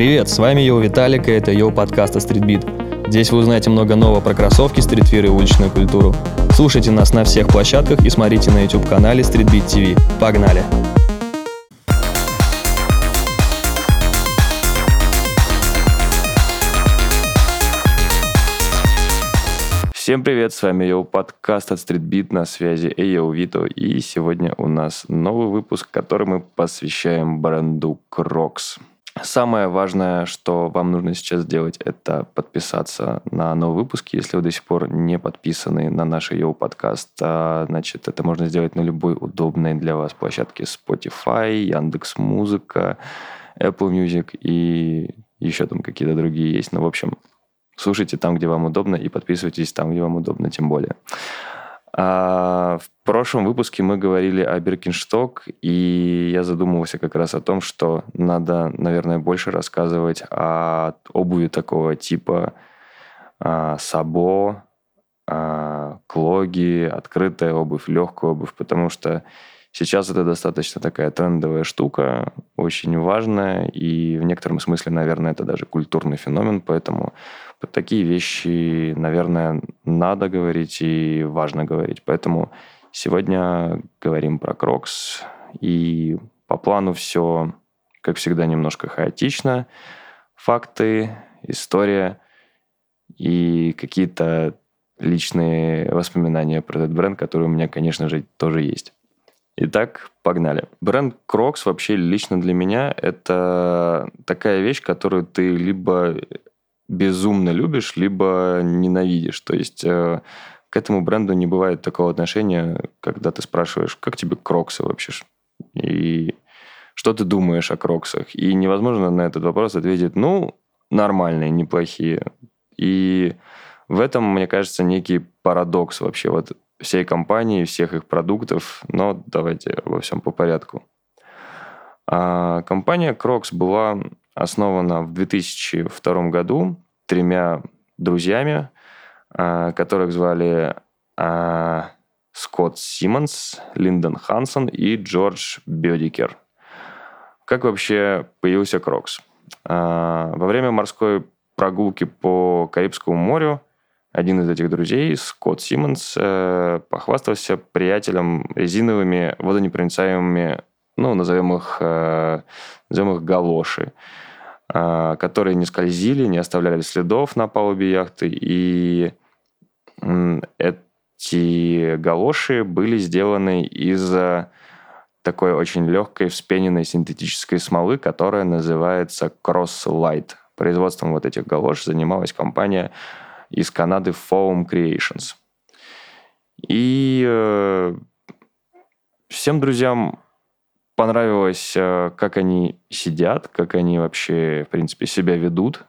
Привет, с вами Йоу Виталик, и это Йоу подкаст от Streetbeat. Здесь вы узнаете много нового про кроссовки, streetwear и уличную культуру. Слушайте нас на всех площадках и смотрите на YouTube-канале Streetbeat TV. Погнали! Всем привет, с вами Йоу подкаст от Streetbeat на связи Эй, йоу Вито. И сегодня у нас новый выпуск, который мы посвящаем бренду Crocs. Самое важное, что вам нужно сейчас сделать, это подписаться на новый выпуск. Если вы до сих пор не подписаны на наш Йоу подкаст, а, значит, это можно сделать на любой удобной для вас площадке Spotify, Яндекс Музыка, Apple Music и еще там какие-то другие есть. Ну, в общем, слушайте там, где вам удобно, и подписывайтесь там, где вам удобно, тем более. А в прошлом выпуске мы говорили о Биркиншток, и я задумывался как раз о том, что надо, наверное, больше рассказывать о обуви такого типа а, сабо, а, клоги, открытая обувь, легкая обувь, потому что сейчас это достаточно такая трендовая штука, очень важная, и в некотором смысле, наверное, это даже культурный феномен, поэтому такие вещи, наверное, надо говорить и важно говорить. Поэтому сегодня говорим про Crocs. И по плану все, как всегда, немножко хаотично. Факты, история и какие-то личные воспоминания про этот бренд, которые у меня, конечно же, тоже есть. Итак, погнали. Бренд Crocs вообще лично для меня это такая вещь, которую ты либо безумно любишь, либо ненавидишь. То есть э, к этому бренду не бывает такого отношения, когда ты спрашиваешь, как тебе кроксы вообще? И что ты думаешь о кроксах? И невозможно на этот вопрос ответить, ну, нормальные, неплохие. И в этом, мне кажется, некий парадокс вообще вот всей компании, всех их продуктов. Но давайте во всем по порядку. А компания Crocs была основана в 2002 году тремя друзьями, а, которых звали Скотт Симмонс, Линдон Хансон и Джордж Бедикер. Как вообще появился Crocs? А, во время морской прогулки по Карибскому морю один из этих друзей, Скотт Симмонс, э, похвастался приятелем резиновыми водонепроницаемыми, ну, назовем их, э, назовем их галоши. А, которые не скользили, не оставляли следов на палубе яхты. И эти галоши были сделаны из такой очень легкой вспененной синтетической смолы, которая называется Cross Light. Производством вот этих галош занималась компания из Канады Foam Creations. И э, всем друзьям понравилось, э, как они сидят, как они вообще, в принципе, себя ведут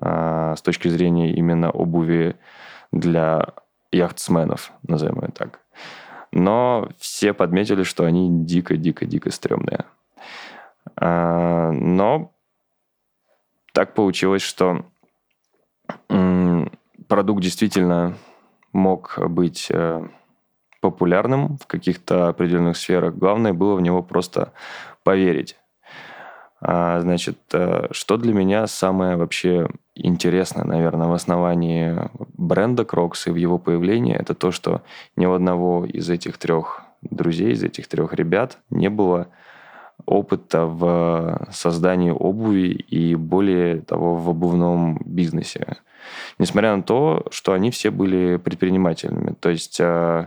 а, с точки зрения именно обуви для яхтсменов, назовем ее так. Но все подметили, что они дико-дико-дико стрёмные. А, но так получилось, что продукт действительно мог быть э, популярным в каких-то определенных сферах. Главное было в него просто поверить. А, значит, э, что для меня самое вообще интересное, наверное, в основании бренда Crocs и в его появлении, это то, что ни у одного из этих трех друзей, из этих трех ребят не было опыта в создании обуви и более того в обувном бизнесе. Несмотря на то, что они все были предпринимателями. То есть э,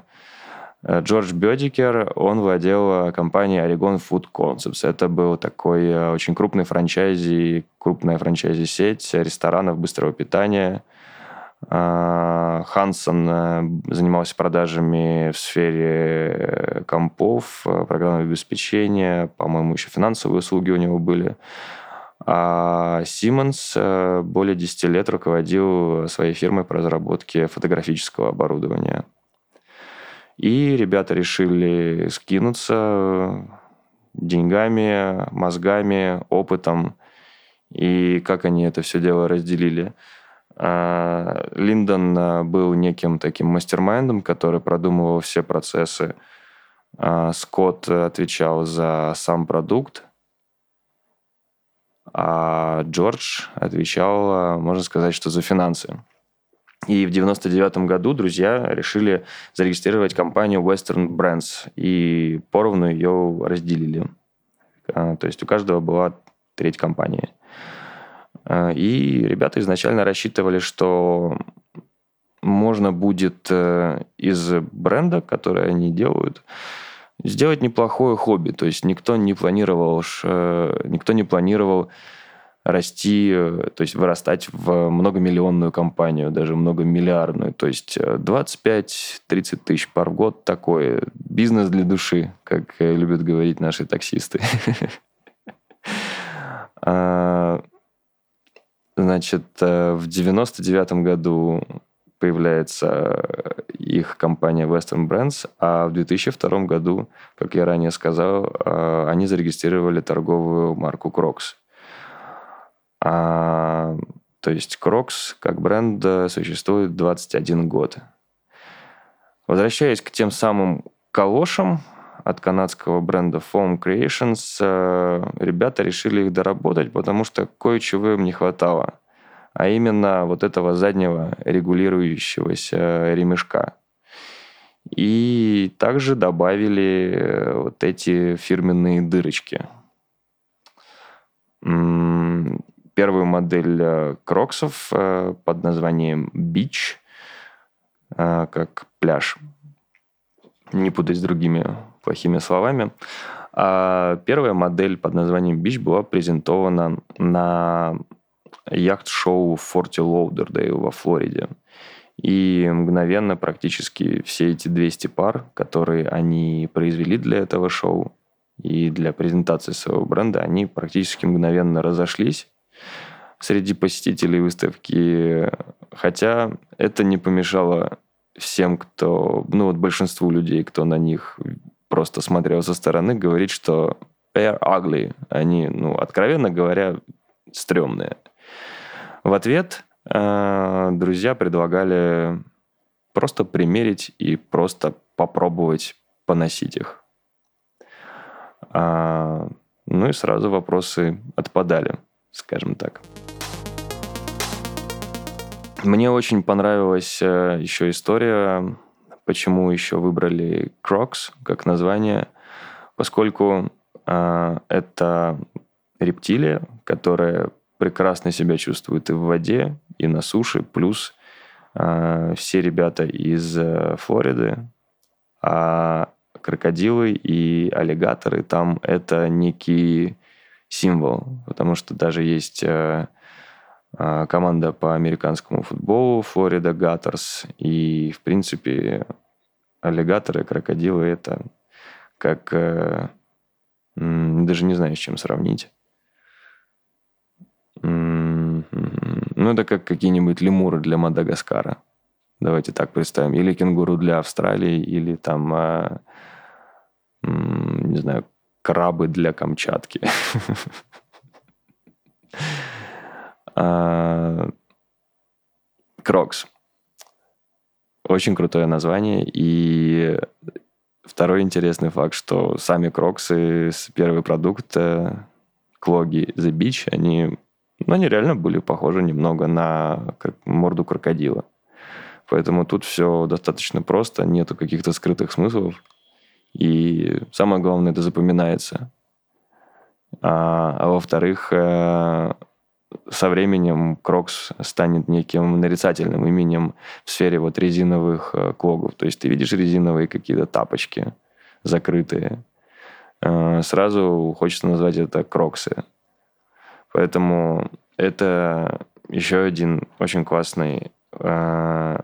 Э, Джордж Бедикер, он владел э, компанией Oregon Food Concepts. Это был такой э, очень крупный франчайзи, крупная франчайзи-сеть ресторанов быстрого питания. Хансон занимался продажами в сфере компов, программного обеспечения, по-моему, еще финансовые услуги у него были. А Симмонс более 10 лет руководил своей фирмой по разработке фотографического оборудования. И ребята решили скинуться деньгами, мозгами, опытом. И как они это все дело разделили. А, Линдон а, был неким таким мастер-майндом, который продумывал все процессы. А, Скотт отвечал за сам продукт. а Джордж отвечал, можно сказать, что за финансы. И в 99 году друзья решили зарегистрировать компанию Western Brands и поровну ее разделили. То есть у каждого была треть компании. А, и ребята изначально рассчитывали, что можно будет э, из бренда, который они делают, сделать неплохое хобби. То есть никто не планировал, э, никто не планировал расти, э, то есть вырастать в многомиллионную компанию, даже многомиллиардную. То есть 25-30 тысяч пар в год такой бизнес для души, как любят говорить наши таксисты. Значит, в 99 году появляется их компания Western Brands, а в 2002 году, как я ранее сказал, а, они зарегистрировали торговую марку Crocs. А, то есть Crocs как бренд существует 21 год. Возвращаясь к тем самым калошам от канадского бренда Foam Creations, а, ребята решили их доработать, потому что кое-чего им не хватало а именно вот этого заднего регулирующегося ремешка. И также добавили э, вот эти фирменные дырочки. Первую модель э, кроксов э, под названием Beach, как пляж, не путать с другими плохими словами. А первая модель под названием Beach была презентована на яхт-шоу в форте Лоудердейл во Флориде. И мгновенно практически все эти 200 пар, которые они произвели для этого шоу и для презентации своего бренда, они практически мгновенно разошлись среди посетителей выставки. Хотя это не помешало всем, кто, ну вот большинству людей, кто на них просто смотрел со стороны, говорить, что they are ugly. Они, ну, откровенно говоря, стрёмные. В ответ э, друзья предлагали просто примерить и просто попробовать поносить их. А, ну и сразу вопросы отпадали, скажем так. Мне очень понравилась э, еще история, почему еще выбрали Crocs как название, поскольку э, это рептилия, которая прекрасно себя чувствуют и в воде, и на суше. Плюс э, все ребята из э, Флориды, а крокодилы и аллигаторы там это некий символ, потому что даже есть э, команда по американскому футболу Флорида Гаттерс, и в принципе аллигаторы, крокодилы это как э, даже не знаю, с чем сравнить. Ну, это как какие-нибудь лемуры для Мадагаскара. Давайте так представим. Или кенгуру для Австралии, или там, а, не знаю, крабы для Камчатки. А, Crocs. Очень крутое название. И второй интересный факт, что сами Кроксы, первый продукт, Клоги The Beach, они но они реально были похожи немного на морду крокодила. Поэтому тут все достаточно просто, нету каких-то скрытых смыслов. И самое главное, это запоминается. А, а во-вторых, э, со временем Crocs станет неким нарицательным именем в сфере вот резиновых э, клогов. То есть ты видишь резиновые какие-то тапочки закрытые. Э, сразу хочется назвать это Кроксы. Поэтому это еще один очень классный, э,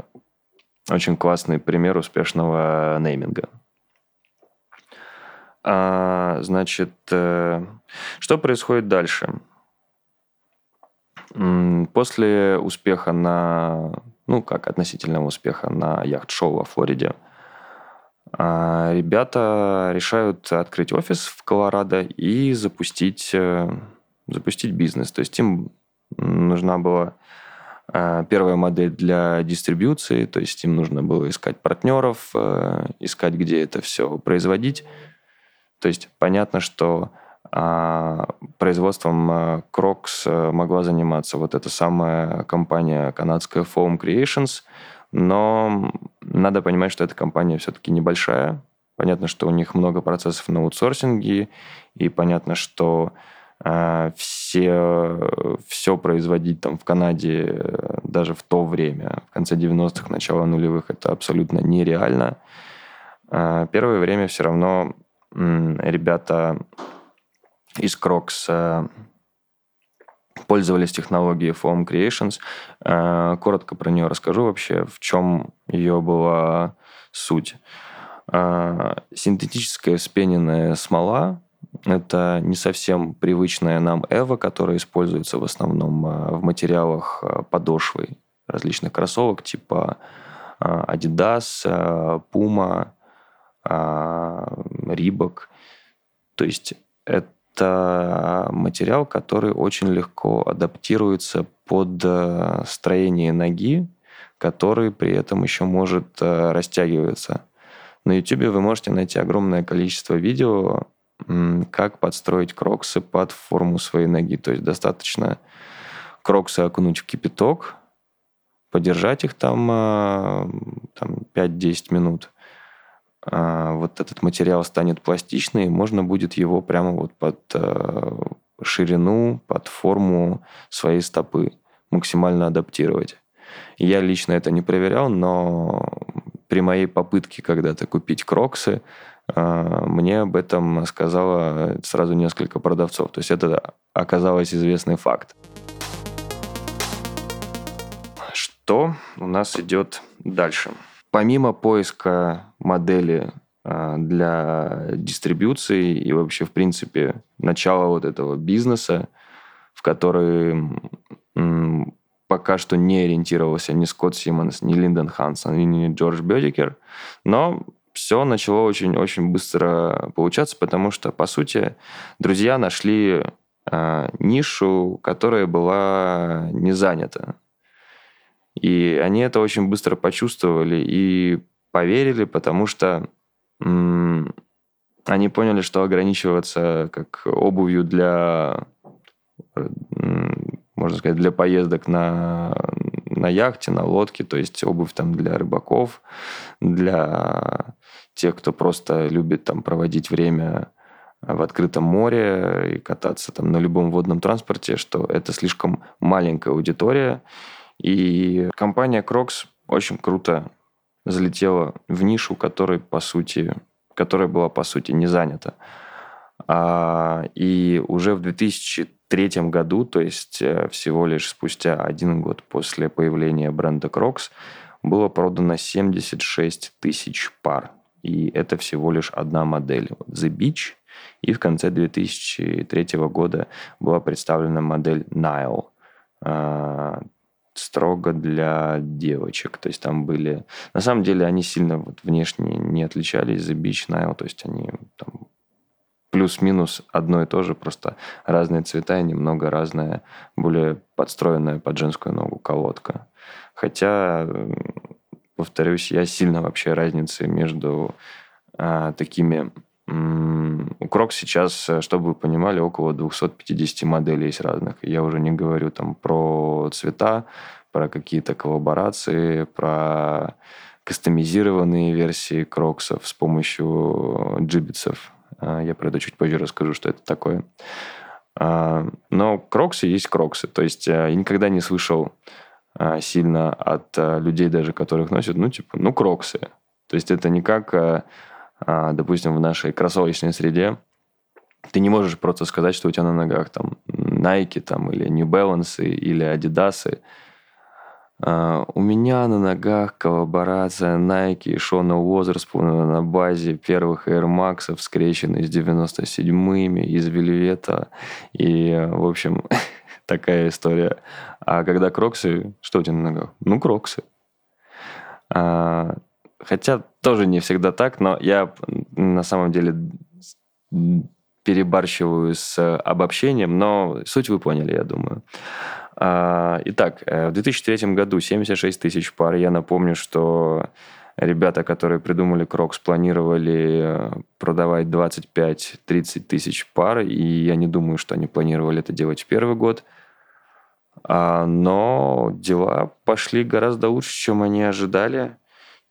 очень классный пример успешного нейминга. А, значит, что происходит дальше? После успеха на, ну как относительного успеха на яхт-шоу во Флориде, а, ребята решают открыть офис в Колорадо и запустить э, запустить бизнес. То есть им нужна была э, первая модель для дистрибьюции, то есть им нужно было искать партнеров, э, искать, где это все производить. То есть понятно, что А производством Crocs могла заниматься вот эта самая компания канадская Foam Creations, но надо понимать, что эта компания все-таки небольшая. Понятно, что у них много процессов на аутсорсинге, и понятно, что э, все, все производить там в Канаде э, даже в то время, в конце 90-х, начало нулевых, это абсолютно нереально. Э, первое время все равно э, ребята из Crocs э, пользовались технологией Foam Creations. Э, коротко про нее расскажу вообще, в чем ее была суть. Э, синтетическая вспененная смола – это не совсем привычная нам Эва, которая используется в основном в материалах подошвы различных кроссовок типа Adidas, Puma, Reebok. То есть это это материал, который очень легко адаптируется под э, строение ноги, который при этом еще может э, растягиваться. На YouTube вы можете найти огромное количество видео, как подстроить кроксы под форму своей ноги. То есть достаточно кроксы окунуть в кипяток, подержать их там, э, там 5-10 минут – вот этот материал станет пластичный, можно будет его прямо вот под э, ширину, под форму своей стопы максимально адаптировать. Я лично это не проверял, но при моей попытке когда-то купить кроксы, э, мне об этом сказала сразу несколько продавцов. То есть это оказалось известный факт. Что у нас идет дальше? Помимо поиска модели а, для дистрибуции и вообще, в принципе, начала вот этого бизнеса, в который пока что не ориентировался ни Скотт Симмонс, ни Линдон Хансон, ни Джордж Бедикер, но все начало очень-очень быстро получаться, потому что, по сути, друзья нашли э, нишу, которая была не занята. И они это очень быстро почувствовали и поверили, потому что м- они поняли, что ограничиваться как обувью для, м- можно сказать, для поездок на, на яхте, на лодке, то есть обувь там для рыбаков, для тех, кто просто любит там проводить время в открытом море и кататься там на любом водном транспорте, что это слишком маленькая аудитория, и компания Crocs очень круто залетела в нишу, которой, по сути, которая была, по сути, не занята. А, и уже в 2003 году, то есть э, всего лишь спустя один год после появления бренда Crocs, было продано 76 тысяч пар. И это всего лишь одна модель. The Beach. И в конце 2003 года была представлена модель Nile а, строго для девочек. То есть там были... На самом деле они сильно вот внешне не отличались за Beach Nile. То есть они там плюс-минус одно и то же, просто разные цвета и немного разная, более подстроенная под женскую ногу колодка. Хотя, повторюсь, я сильно вообще разницы между а, такими у Крок сейчас, чтобы вы понимали, около 250 моделей есть разных. Я уже не говорю там про цвета, про какие-то коллаборации, про кастомизированные версии кроксов с помощью джибитсов. А, я про это чуть позже расскажу, что это такое. А, но кроксы есть кроксы. То есть а, я никогда не слышал сильно от людей даже, которых носят, ну, типа, ну, кроксы. То есть это не как а, допустим, в нашей кроссовочной среде, ты не можешь просто сказать, что у тебя на ногах там Nike там, или New Balance или Adidas. Uh, у меня на ногах коллаборация Nike и Шона Уозерспуна на базе первых Air Max, скрещенные с 97-ми, из вельвета. И, в общем, такая история. А когда кроксы, что у тебя на ногах? Ну, кроксы. А, Хотя тоже не всегда так, но я на самом деле перебарщиваю с обобщением, но суть вы поняли, я думаю. А, итак, э, в 2003 году 76 тысяч пар. Я напомню, что ребята, которые придумали Crocs, планировали э, продавать 25-30 тысяч пар, и я не думаю, что они планировали это делать в первый год. А, но дела пошли гораздо лучше, чем они ожидали.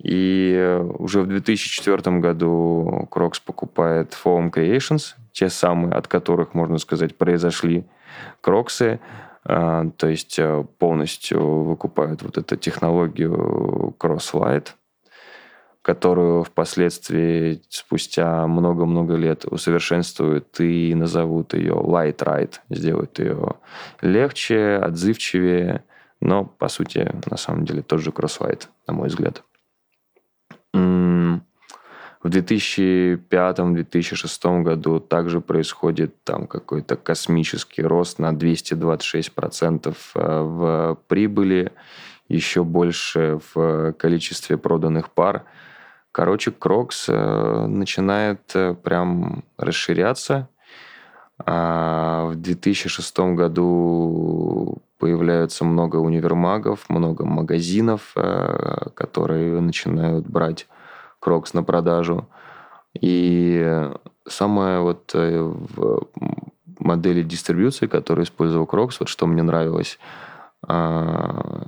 И уже в 2004 году Crocs покупает Foam Creations, те самые, от которых, можно сказать, произошли Кроксы. А, то есть э, полностью выкупают вот эту технологию Croslite, которую впоследствии, спустя много-много лет, усовершенствуют и назовут ее Light Ride, сделают ее легче, отзывчивее, но, по сути, на самом деле, тот же Crosslight, на мой взгляд. В 2005-2006 году также происходит там какой-то космический рост на 226% э, в прибыли, еще больше в количестве проданных пар. Короче, Crocs э, начинает э, прям расширяться. А в 2006 году появляются много универмагов, много магазинов, которые начинают брать Crocs на продажу. И самое вот э, в модели дистрибьюции, которую использовал Crocs, вот что мне нравилось, а,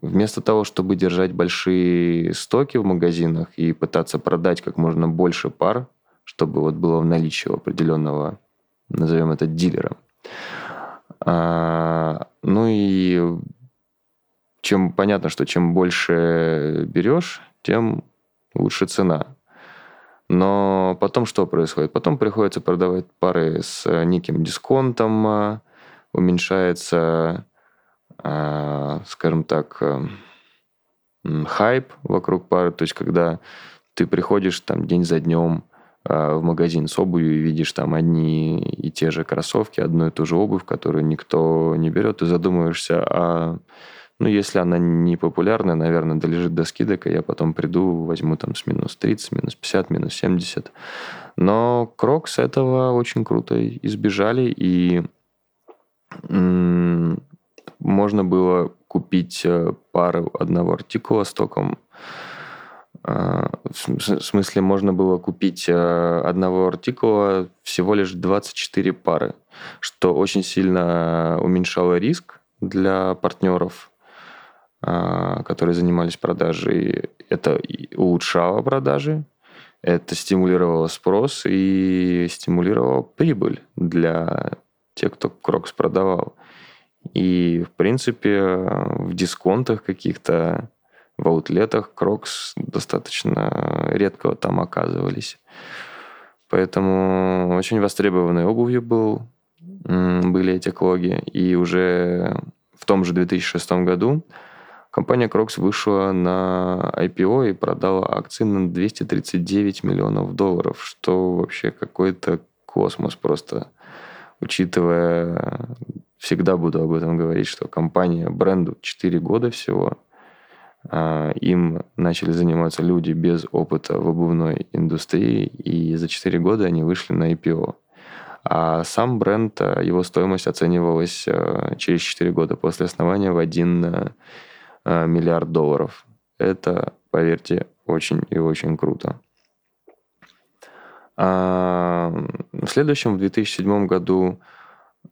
вместо того, чтобы держать большие стоки в магазинах и пытаться продать как можно больше пар, чтобы вот было в наличии определенного, назовем это, дилера. А, ну и чем понятно, что чем больше берешь, тем лучше цена. Но потом что происходит? Потом приходится продавать пары с э, неким дисконтом, э, уменьшается, э, скажем так, хайп вокруг пары. То есть, когда ты приходишь там день за днем в магазин с обувью и видишь там одни и те же кроссовки, одну и ту же обувь, которую никто не берет, ты задумываешься, а ну, если она не популярная, наверное, долежит до скидок, и я потом приду, возьму там с минус 30, минус 50, минус 70. Но Crocs этого очень круто избежали, и можно было купить э, пару одного артикула стоком. А, в смысле, можно было купить э, одного артикула всего лишь 24 пары, что очень сильно уменьшало риск для партнеров, а, которые занимались продажей, это улучшало продажи, это стимулировало спрос и стимулировало прибыль для тех, кто Crocs продавал. И, в принципе, в дисконтах каких-то, в аутлетах Crocs достаточно редко там оказывались. Поэтому очень востребованной обувью был, были эти клоги. И уже в том же 2006 году Компания Crocs вышла на IPO и продала акции на 239 миллионов долларов, что вообще какой-то космос просто. Учитывая, всегда буду об этом говорить, что компания бренду 4 года всего, им начали заниматься люди без опыта в обувной индустрии, и за 4 года они вышли на IPO. А сам бренд, его стоимость оценивалась а, через 4 года после основания в 1 Э, миллиард долларов. Это, поверьте, очень и очень круто. А в следующем, в 2007 году,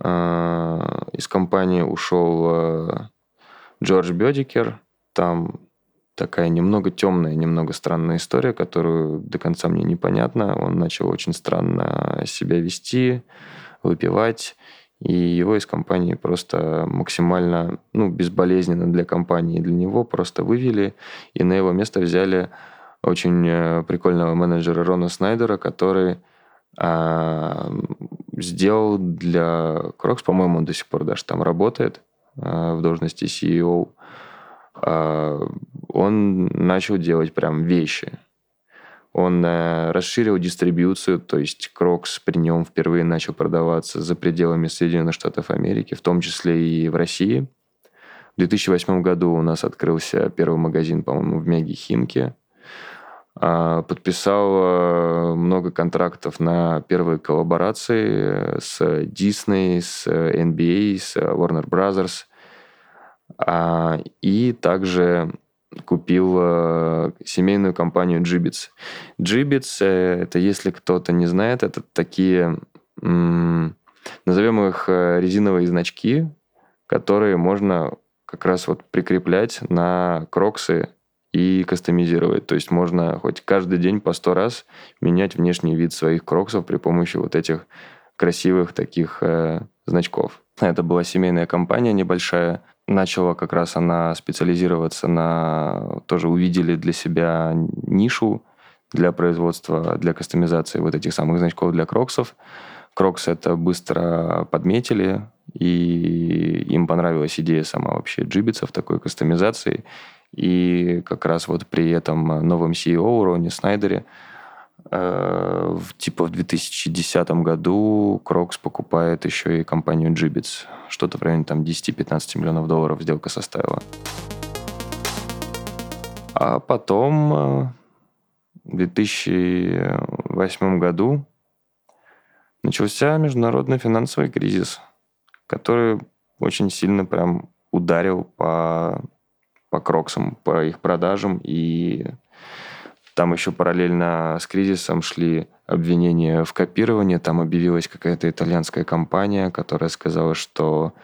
а, из компании ушел Джордж Бедикер. Там такая немного темная, немного странная история, которую до конца мне непонятна. Он начал очень странно себя вести, выпивать и его из компании просто максимально, ну, безболезненно для компании и для него просто вывели, и на его место взяли очень э, прикольного менеджера Рона Снайдера, который а, сделал для Crocs, по-моему, он до сих пор даже там работает а, в должности CEO, он начал делать прям вещи. Он э, расширил дистрибьюцию, то есть Crocs при нем впервые начал продаваться за пределами Соединенных Штатов Америки, в том числе и в России. В 2008 году у нас открылся первый магазин, по-моему, в Меги Химке. А, подписал э, много контрактов на первые коллаборации с Disney, с NBA, с Warner Brothers. А, и также купил э, семейную компанию Gibbets. Gibbets, э, это, если кто-то не знает, это такие, назовем их э, резиновые значки, которые можно как раз вот прикреплять на кроксы и кастомизировать. То есть можно хоть каждый день по сто раз менять внешний вид своих кроксов при помощи вот этих красивых таких э, значков. Это была семейная компания небольшая. Начала как раз она специализироваться на... Тоже увидели для себя нишу для производства, для кастомизации вот этих самых значков для кроксов. Crocs это быстро подметили, и им понравилась идея сама вообще Jibbitz такой кастомизации. И как раз вот при этом новом CEO Роне Снайдере типа в 2010 году Crocs покупает еще и компанию Jibbitz. Что-то в районе там 10-15 миллионов долларов сделка составила. А потом э, в 2008 году начался международный финансовый кризис, который очень сильно прям ударил по по кроксам, по их продажам. И там еще параллельно с кризисом шли обвинения в копировании. Там объявилась какая-то итальянская компания, которая сказала, что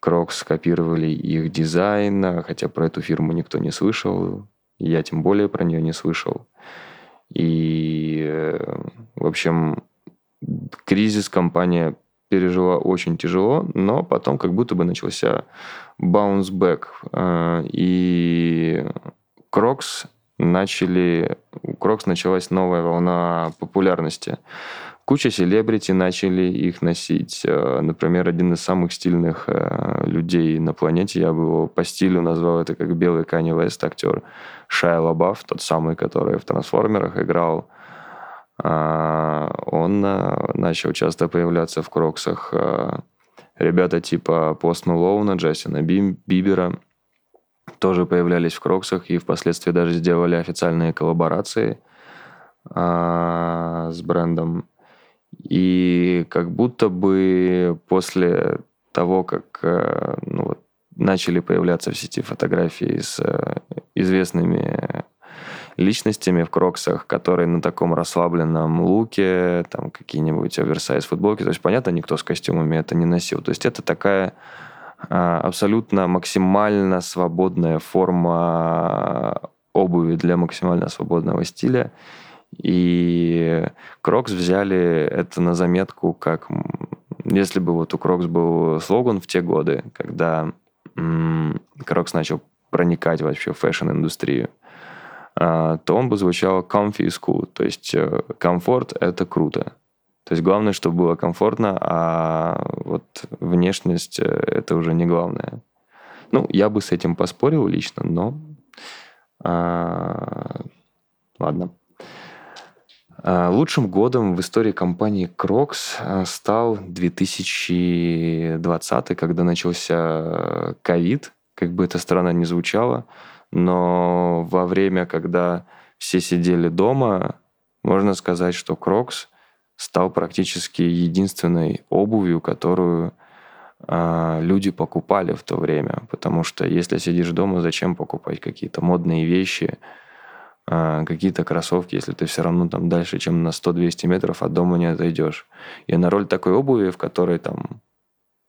Crocs копировали их дизайн, хотя про эту фирму никто не слышал. Я тем более про нее не слышал. И, в общем, кризис компания пережила очень тяжело, но потом как будто бы начался. Э, и Crocs начали... У Crocs началась новая волна популярности. Куча селебрити начали их носить. Э, например, один из самых стильных э, людей на планете, я бы его по стилю назвал это как белый Канье Вест, актер Шайа Лабаф, тот самый, который в «Трансформерах» играл. Он начал часто появляться в Кроксах ребята типа Пост Мэлоуна, Джастина Бибера тоже появлялись в Кроксах и впоследствии даже сделали официальные коллаборации а, с брендом. И как будто бы после того, как а, ну, вот, начали появляться в сети фотографии с а, известными личностями в кроксах, которые на таком расслабленном луке, там какие-нибудь оверсайз футболки. То есть, понятно, никто с костюмами это не носил. То есть это такая абсолютно максимально свободная форма обуви для максимально свободного стиля. И Crocs взяли это на заметку, как если бы вот у Crocs был слоган в те годы, когда Crocs начал проникать вообще в фэшн-индустрию. А, то он бы звучал comfy is cool. То есть э, комфорт – это круто. То есть главное, чтобы было комфортно, а вот внешность – это уже не главное. Ну, я бы с этим поспорил лично, но... А, ладно. А, лучшим годом в истории компании Crocs а, стал 2020, когда начался ковид, как бы это странно не звучало но во время, когда все сидели дома, можно сказать, что Crocs стал практически единственной обувью, которую э, люди покупали в то время. Потому что если сидишь дома, зачем покупать какие-то модные вещи, э, какие-то кроссовки, если ты все равно там дальше, чем на 100-200 метров от дома не отойдешь. И на роль такой обуви, в которой там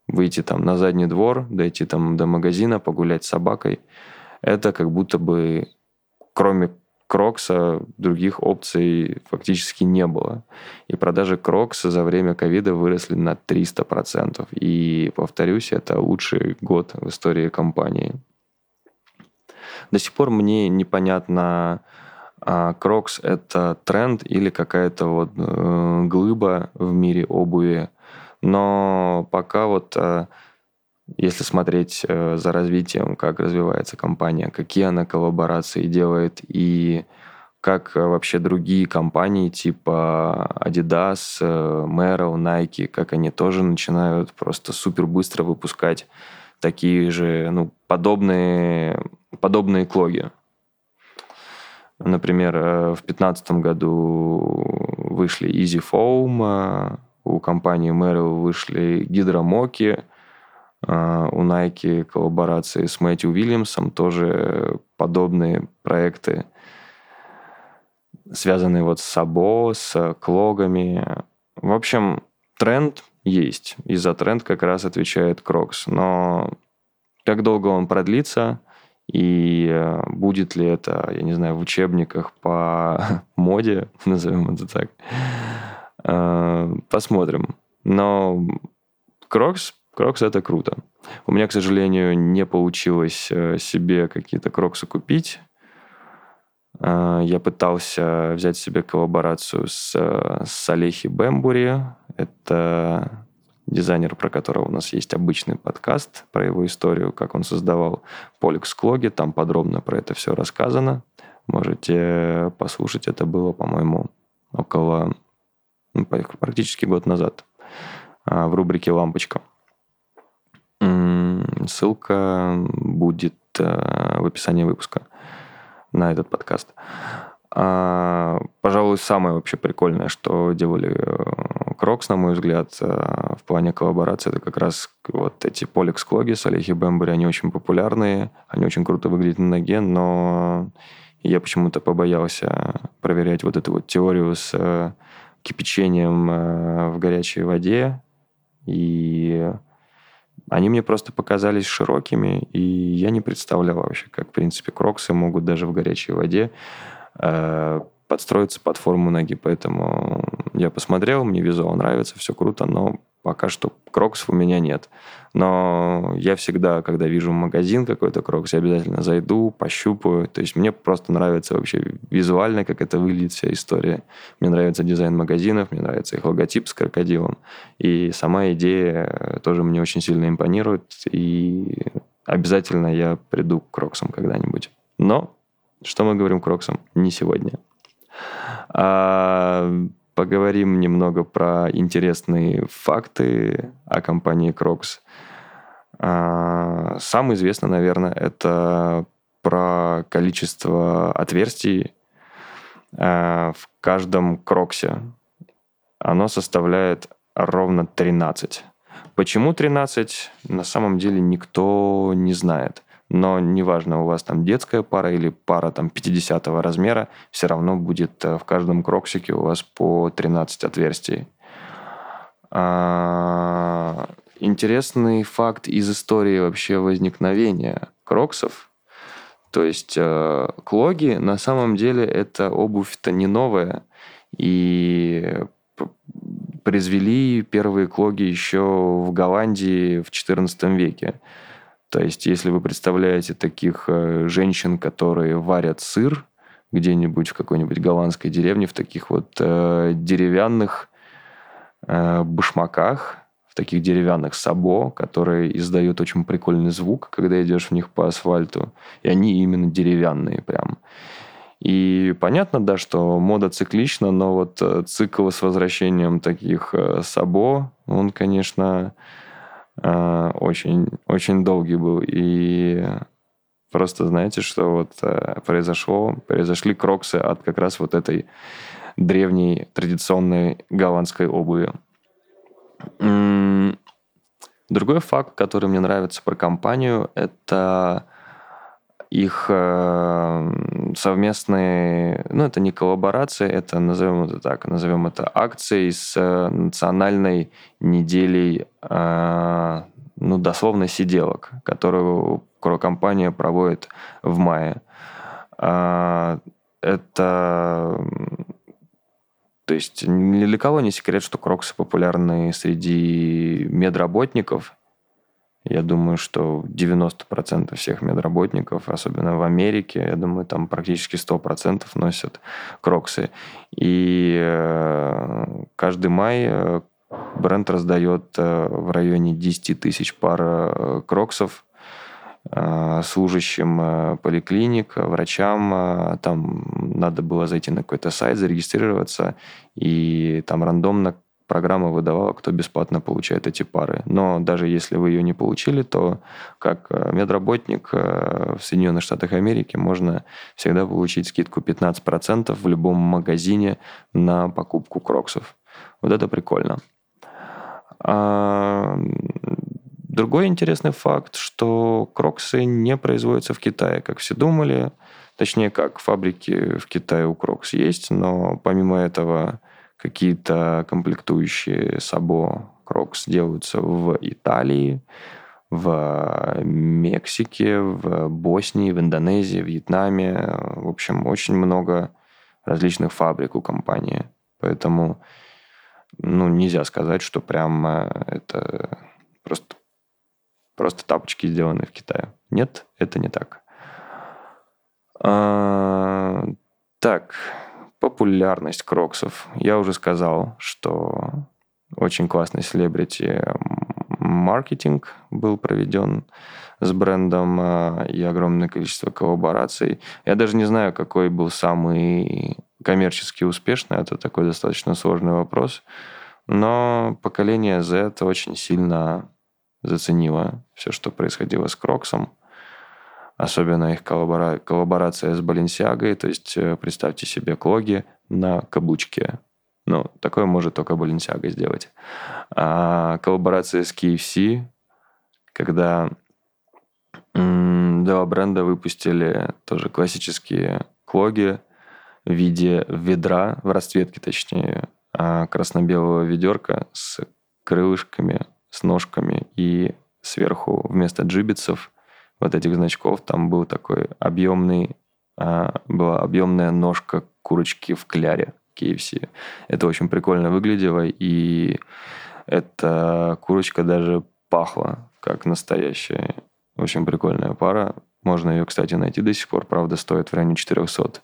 выйти там на задний двор, дойти там до магазина, погулять с собакой – это как будто бы кроме Крокса других опций фактически не было. И продажи Крокса за время ковида выросли на 300%. И, повторюсь, это лучший год в истории компании. До сих пор мне непонятно, Crocs а, это тренд или какая-то вот э, глыба в мире обуви. Но пока вот э, если смотреть э, за развитием, как развивается компания, какие она коллаборации делает и как э, вообще другие компании типа Adidas, э, Merrell, Nike, как они тоже начинают просто супер быстро выпускать такие же, ну, подобные, подобные клоги. Например, в 2015 году вышли Easy Foam, у компании Merrell вышли гидромоки, у Nike коллаборации с Мэтью Уильямсом тоже подобные проекты, связанные вот с Сабо, с клогами. В общем, тренд есть. И за тренд как раз отвечает Crocs. Но как долго он продлится, и э, будет ли это, я не знаю, в учебниках по моде, назовем это так, э, посмотрим. Но Crocs Crocs это круто. У меня, к сожалению, не получилось э, себе какие-то кроксы купить. Э, я пытался взять себе коллаборацию с, э, Салехи Бембери. Это дизайнер, про которого у нас есть обычный подкаст, про его историю, как он создавал Поликс Клоги. Там подробно про это все рассказано. Можете послушать. Это было, по-моему, около ну, практически год назад в рубрике «Лампочка». Ссылка будет э, в описании выпуска на этот подкаст. А, пожалуй, самое вообще прикольное, что делали Crocs, на мой взгляд, э, в плане коллаборации, это как раз вот эти клоги Salehe Bembury, они очень популярные, они очень круто выглядят на ноге, но я почему-то побоялся проверять вот эту вот теорию с э, кипячением в горячей воде, и они мне просто показались широкими, и я не представлял вообще, как, в принципе, кроксы могут даже в горячей воде э, подстроиться под форму ноги. Поэтому я посмотрел, мне визуал нравится, все круто, но пока что кроксов у меня нет. Но я всегда, когда вижу магазин какой-то крокс, я обязательно зайду, пощупаю. То есть мне просто нравится вообще визуально, как это выглядит вся история. Мне нравится дизайн магазинов, мне нравится их логотип с крокодилом. И сама идея тоже мне очень сильно импонирует. И обязательно я приду к кроксам когда-нибудь. Но что мы говорим кроксам? Не сегодня. А поговорим немного про интересные факты о компании Crocs. А, самое известное, наверное, это про количество отверстий а, в каждом кроксе. Оно составляет ровно 13. Почему 13, на самом деле никто не знает но неважно, у вас там детская пара или пара там 50 размера, все равно будет э, в каждом кроксике у вас по 13 отверстий. А, интересный факт из истории вообще возникновения кроксов. То есть э, клоги на самом деле это обувь-то не новая. И произвели первые клоги еще в Голландии в XIV веке. То есть, если вы представляете таких э, женщин, которые варят сыр где-нибудь в какой-нибудь голландской деревне, в таких вот э, деревянных э, башмаках, в таких деревянных сабо, которые издают очень прикольный звук, когда идешь в них по асфальту. И они именно деревянные прям. И понятно, да, что мода циклична, но вот э, цикл с возвращением таких э, сабо, он, конечно, очень, очень долгий был. И просто знаете, что вот э, произошло? Произошли кроксы от как раз вот этой древней традиционной голландской обуви. Другой факт, который мне нравится про компанию, это их э, совместные, ну, это не коллаборации, это, назовем это так, назовем это акцией с э, национальной неделей, э, ну, дословно, сиделок, которую компания проводит в мае. Это то есть ни для кого не секрет, что кроксы популярны среди медработников, я думаю, что 90% всех медработников, особенно в Америке, я думаю, там практически 100% носят кроксы. И э, каждый май э, бренд раздает э, в районе 10 тысяч пар кроксов служащим поликлиник, врачам. Там надо было зайти на какой-то сайт, зарегистрироваться, и там рандомно программа выдавала, кто бесплатно получает эти пары. Но даже если вы ее не получили, то как э, медработник э, в Соединенных Штатах Америки можно всегда получить скидку 15% в любом магазине на покупку кроксов. Вот это прикольно. А другой интересный факт, что кроксы не производятся в Китае, как все думали. Точнее, как фабрики в Китае у Crocs есть, но помимо этого какие-то комплектующие сабо Crocs делаются в Италии, в Мексике, в Боснии, в Индонезии, в Вьетнаме. В общем, очень много различных фабрик у компании. Поэтому ну, нельзя сказать, что прям это просто, просто тапочки сделаны в Китае. Нет, это не так. А, так, популярность кроксов. Я уже сказал, что очень классный селебрити маркетинг был проведен с брендом а, и огромное количество коллабораций. Я даже не знаю, какой был самый коммерчески успешный. Это такой достаточно сложный вопрос. Но поколение Z очень сильно заценило все, что происходило с Кроксом. Особенно их коллабора... коллаборация с Баленсиагой. То есть э, представьте себе клоги на каблучке. Ну, такое может только Баленсиага сделать. А коллаборация с KFC, когда два бренда выпустили тоже классические клоги в виде ведра, в расцветке точнее, а красно-белого ведерка с крылышками, с ножками и сверху вместо джибицев вот этих значков там был такой объемный, а, была объемная ножка курочки в кляре KFC. Это очень прикольно выглядело, и эта курочка даже пахла как настоящая. Очень прикольная пара. Можно ее, кстати, найти до сих пор. Правда, стоит в районе 400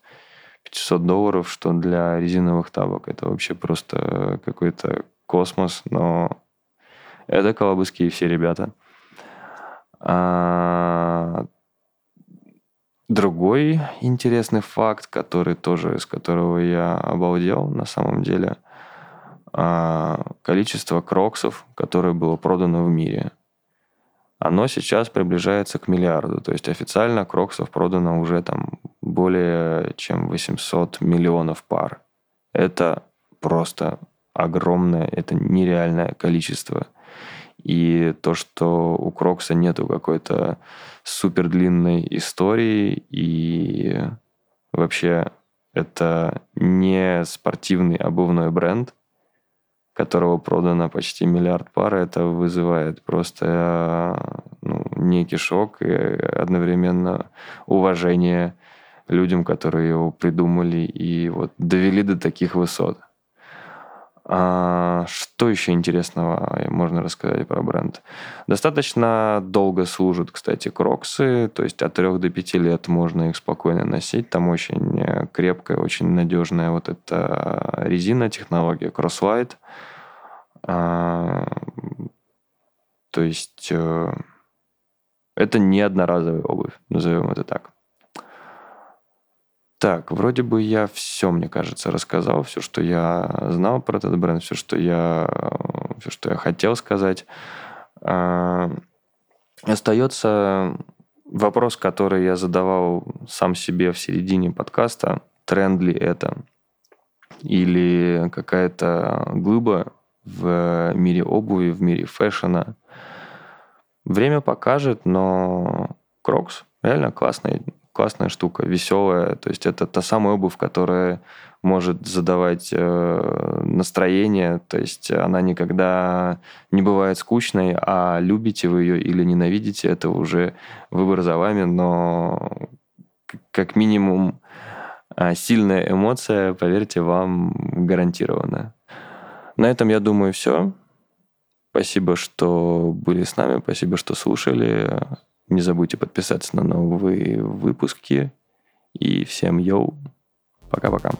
500 долларов, что для резиновых табок это вообще просто какой-то космос, но это колобыские все ребята. А... Другой интересный факт, который тоже, с которого я обалдел на самом деле, а... количество кроксов, которое было продано в мире. Оно сейчас приближается к миллиарду. То есть официально кроксов продано уже там более чем 800 миллионов пар. Это просто огромное, это нереальное количество. И то, что у Крокса нету какой-то супер длинной истории, и вообще это не спортивный обувной бренд, которого продано почти миллиард пар, это вызывает просто ну, некий шок и одновременно уважение людям, которые его придумали и вот довели до таких высот. А, что еще интересного можно рассказать про бренд? Достаточно долго служат, кстати, кроксы, то есть от 3 до 5 лет можно их спокойно носить. Там очень крепкая, очень надежная вот эта резина, технология Crosslight. А, то есть э, это не одноразовая обувь, назовем это так. Так, вроде бы я все, мне кажется, рассказал, все, что я знал про этот бренд, все, что я, все, что я хотел сказать. А, остается вопрос, который я задавал сам себе в середине подкаста. Тренд ли это? Или какая-то глыба в мире обуви, в мире fashion а? Время покажет, но Crocs реально классный классная штука, веселая. То есть это та самая обувь, которая может задавать э, настроение. То есть она никогда не бывает скучной, а любите вы ее или ненавидите, это уже выбор за вами. Но как минимум э, сильная эмоция, поверьте, вам гарантирована. На этом, я думаю, все. Спасибо, что были с нами, спасибо, что слушали. Не забудьте подписаться на новые выпуски. И всем йоу. Пока-пока.